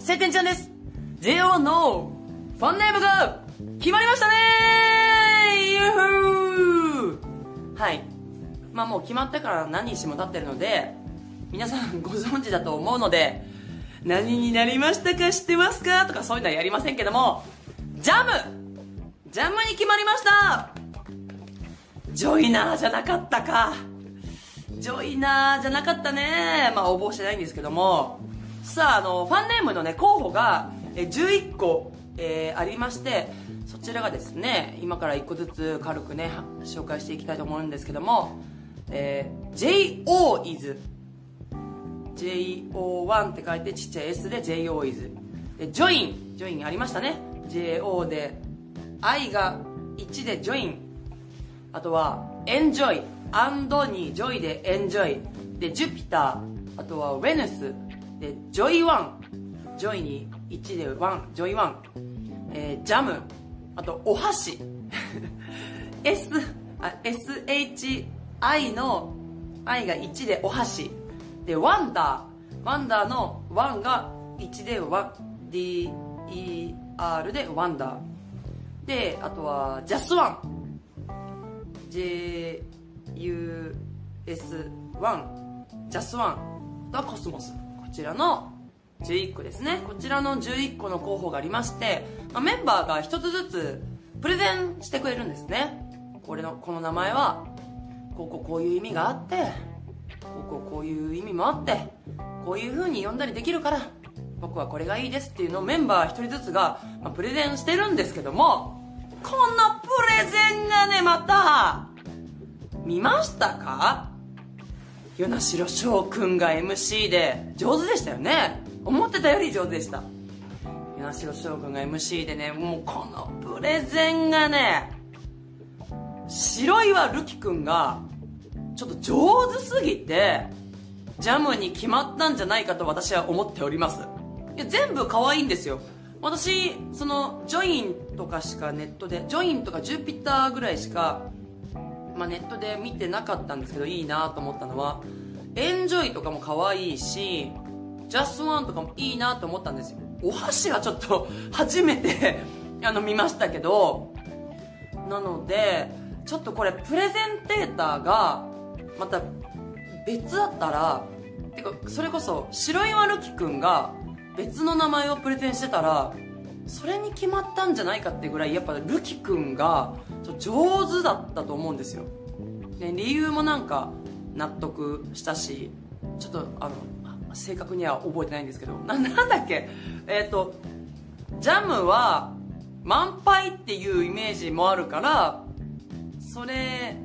晴天ちゃんです。JO1 のファンネームが決まりましたねユー。フーはい。まあもう決まってから何日も経ってるので皆さんご存知だと思うので何になりましたか知ってますかとかそういうのはやりませんけどもジャム!ジャムに決まりました!ジョイナーじゃなかったか。ジョイナーじゃなかったねまあ応募してないんですけどもさああのファンネームのね候補が11個、えーありましてそちらがですね今から1個ずつ軽くね紹介していきたいと思うんですけども、えー、JOIS JO1 って書いてちっちゃい S で JOIS でジョインジョインありましたね。JO で I が1でジョインあとはエンジョイアンドにジョイでエンジョイでジュピターあとはウェヌスでジョイワン。ジョイに1でワンジョイワン、えージャム。あとお箸。S あ SHI の I が1でお箸。でワンダー。ワンダーの1が1でワン。DER でワンダー。であとはジャスワン。JUS1 ジャスワン。とはコスモス。ちらの11個ですね。こちらの11個の候補がありまして、まあメンバーが1つずつプレゼンしてくれるんですね。これのこの名前はこうこうこういう意味があってこうこうこういう意味もあってこういう風に呼んだりできるから僕はこれがいいですっていうのをメンバー1人ずつが、まあプレゼンしてるんですけどもこのプレゼンがねまた見ましたか？与那城翔くんが MC で上手でしたよね。思ってたより上手でした。与那城翔くんが MC でねもうこのプレゼンがね白岩るきくんがちょっと上手すぎてジャムに決まったんじゃないかと私は思っております。いや全部可愛いんですよ。私そのジョインとかしかネットでジョインとかジュピターぐらいしかまあ、ネットで見てなかったんですけどいいなと思ったのはエンジョイとかも可愛いしジャストワンとかもいいなと思ったんですよ。お箸はちょっと初めて あの見ましたけどなのでちょっとこれプレゼンテーターがまた別だったらてかそれこそ白岩るきくんが別の名前をプレゼンしてたらそれに決まったんじゃないかってぐらいやっぱるきくんがと上手だったと思うんですよ、ね、理由もなんか納得したしちょっとあの正確には覚えてないんですけどななんだっけ？えっ、とジャムは満杯っていうイメージもあるからそれ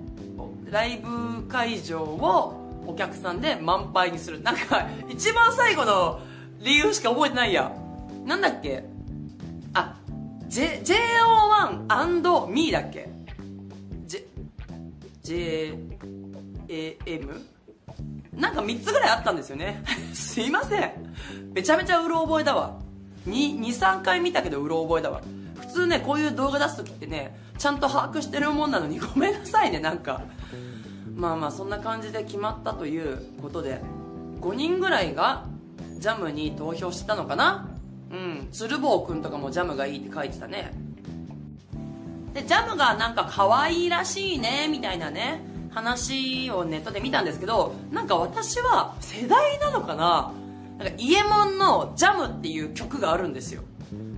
ライブ会場をお客さんで満杯にする。なんか一番最後の理由しか覚えてないや。なんだっけ？J、JO1&Me だっけ？J JAM なんか3つぐらいあったんですよね。すいません。めちゃめちゃうろ覚えだわ。23回見たけどうろ覚えだわ。普通ねこういう動画出す時ってねちゃんと把握してるもんなのに。ごめんなさいねなんか。まあまあそんな感じで決まったということで。5人ぐらいがジャムに投票してたのかな？うん。鶴房くんとかもジャムがいいって書いてたね。でジャムがなんか可愛いらしいねみたいなね話をネットで見たんですけどなんか私は世代なのかななんかイエモンの「ジャムっていう曲があるんですよ。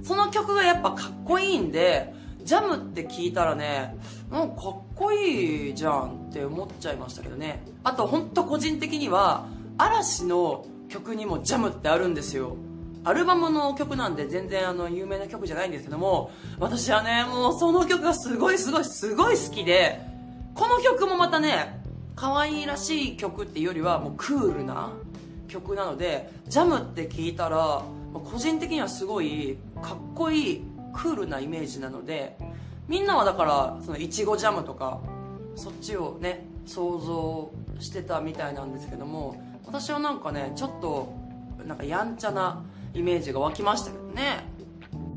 その曲がやっぱかっこいいんでジャムって聞いたらねなんかかっこいいじゃんって思っちゃいましたけどね。あと本当個人的には嵐の曲にもジャムってあるんですよ。アルバムの曲なんで全然あの有名な曲じゃないんですけども私はねもうその曲がすごいすごいすごい好きでこの曲もまたね可愛いらしい曲っていうよりはもうクールな曲なのでジャムって聞いたら個人的にはすごいかっこいいクールなイメージなのでみんなはだからそのいちごジャムとかそっちをね想像してたみたいなんですけども私はなんかねちょっとなんかやんちゃなイメージが湧きましたけどね。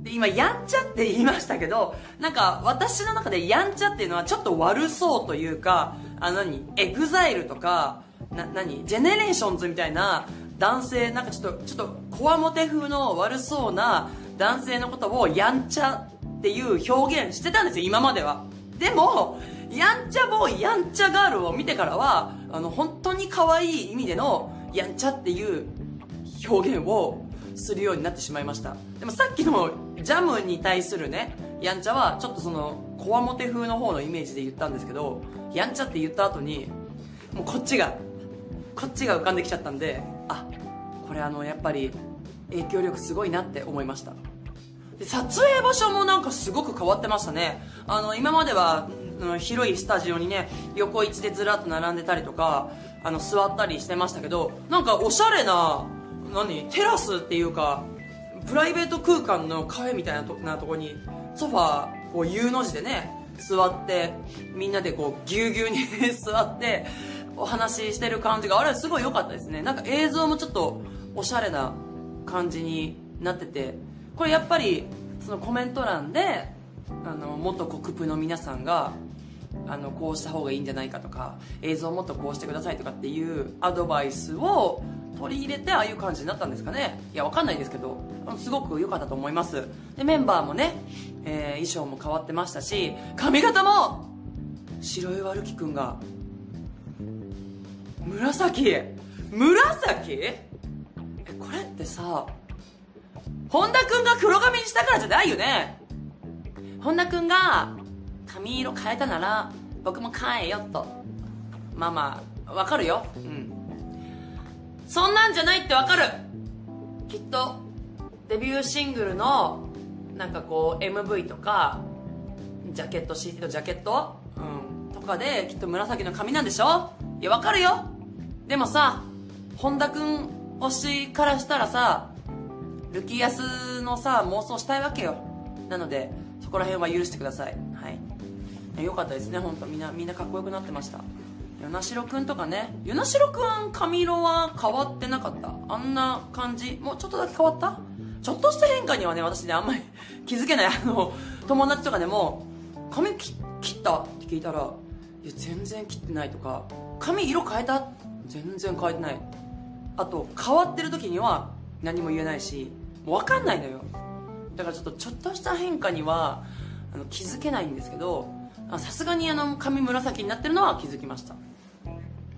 で今やんちゃって言いましたけどなんか私の中でやんちゃっていうのはちょっと悪そうというかあの何？エグザイルとかな何？ジェネレーションズみたいな男性なんかちょっとちょっとこわもて風の悪そうな男性のことをやんちゃっていう表現してたんですよ今までは。でもやんちゃボーイやんちゃガールを見てからはあの本当に可愛い意味でのやんちゃっていう表現をするようになってしまいました。でもさっきのジャムに対するねやんちゃはちょっとそのこわもて風の方のイメージで言ったんですけどやんちゃって言った後にもうこっちがこっちが浮かんできちゃったんであこれあのやっぱり影響力すごいなって思いました。で撮影場所もなんかすごく変わってましたね。あの今までは、うん、広いスタジオにね横一でずらっと並んでたりとかあの座ったりしてましたけどなんかおしゃれな何？テラスっていうかプライベート空間のカフェみたいなとなとこにソファーこう U の字でね座ってみんなでこうぎゅうぎゅうに 座ってお話ししてる感じがあれすごい良かったですね。なんか映像もちょっとおしゃれな感じになっててこれやっぱりそのコメント欄であの元国プの皆さんがあのこうした方がいいんじゃないかとか映像をもっとこうしてくださいとかっていうアドバイスを取り入れてああいう感じになったんですかね。いやわかんないですけどすごく良かったと思います。でメンバーもね、えー、衣装も変わってましたし髪型も白岩るきくんが紫紫えこれってさ本田くんが黒髪にしたからじゃないよね。本田くんが髪色変えたなら僕も変えよと。まあまあわかるよ。うん。そんなんじゃないってわかる。きっとデビューシングルのなんかこう MV とかジャケット CD とジャケット、うん、とかできっと紫の髪なんでしょ？いやわかるよ。でもさ本田君推しからしたらさルキアスのさ妄想したいわけよ。なのでそこら辺は許してください。はい。よかったですね。本当みんなみんなかっこよくなってました。与那城くんとかね。与那城くん髪色は変わってなかった？あんな感じ？もうちょっとだけ変わった？ちょっとした変化にはね私ねあんまり 気づけない。あの友達とかでも髪切った？って聞いたらいや全然切ってないとか髪色変えた？全然変えてない。あと変わってる時には何も言えないしもう分かんないのよ。だからちょっとちょっとした変化にはあの気づけないんですけどさすがにあの髪紫になってるのは気づきました。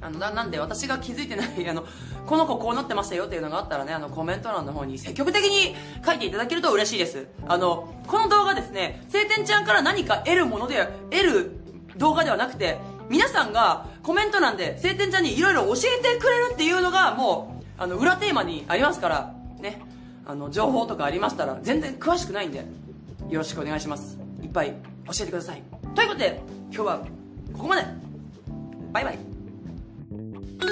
あのななんで私が気づいてないあのこの子こうなってましたよっていうのがあったらねあのコメント欄の方に積極的に書いていただけると嬉しいです。あのこの動画ですね晴天ちゃんから何か得るもので得る動画ではなくて皆さんがコメント欄で晴天ちゃんにいろいろ教えてくれるっていうのがもうあの裏テーマにありますからね。あの情報とかありましたら全然詳しくないんでよろしくお願いします。いっぱい教えてください。ということで今日はここまで。バイバイ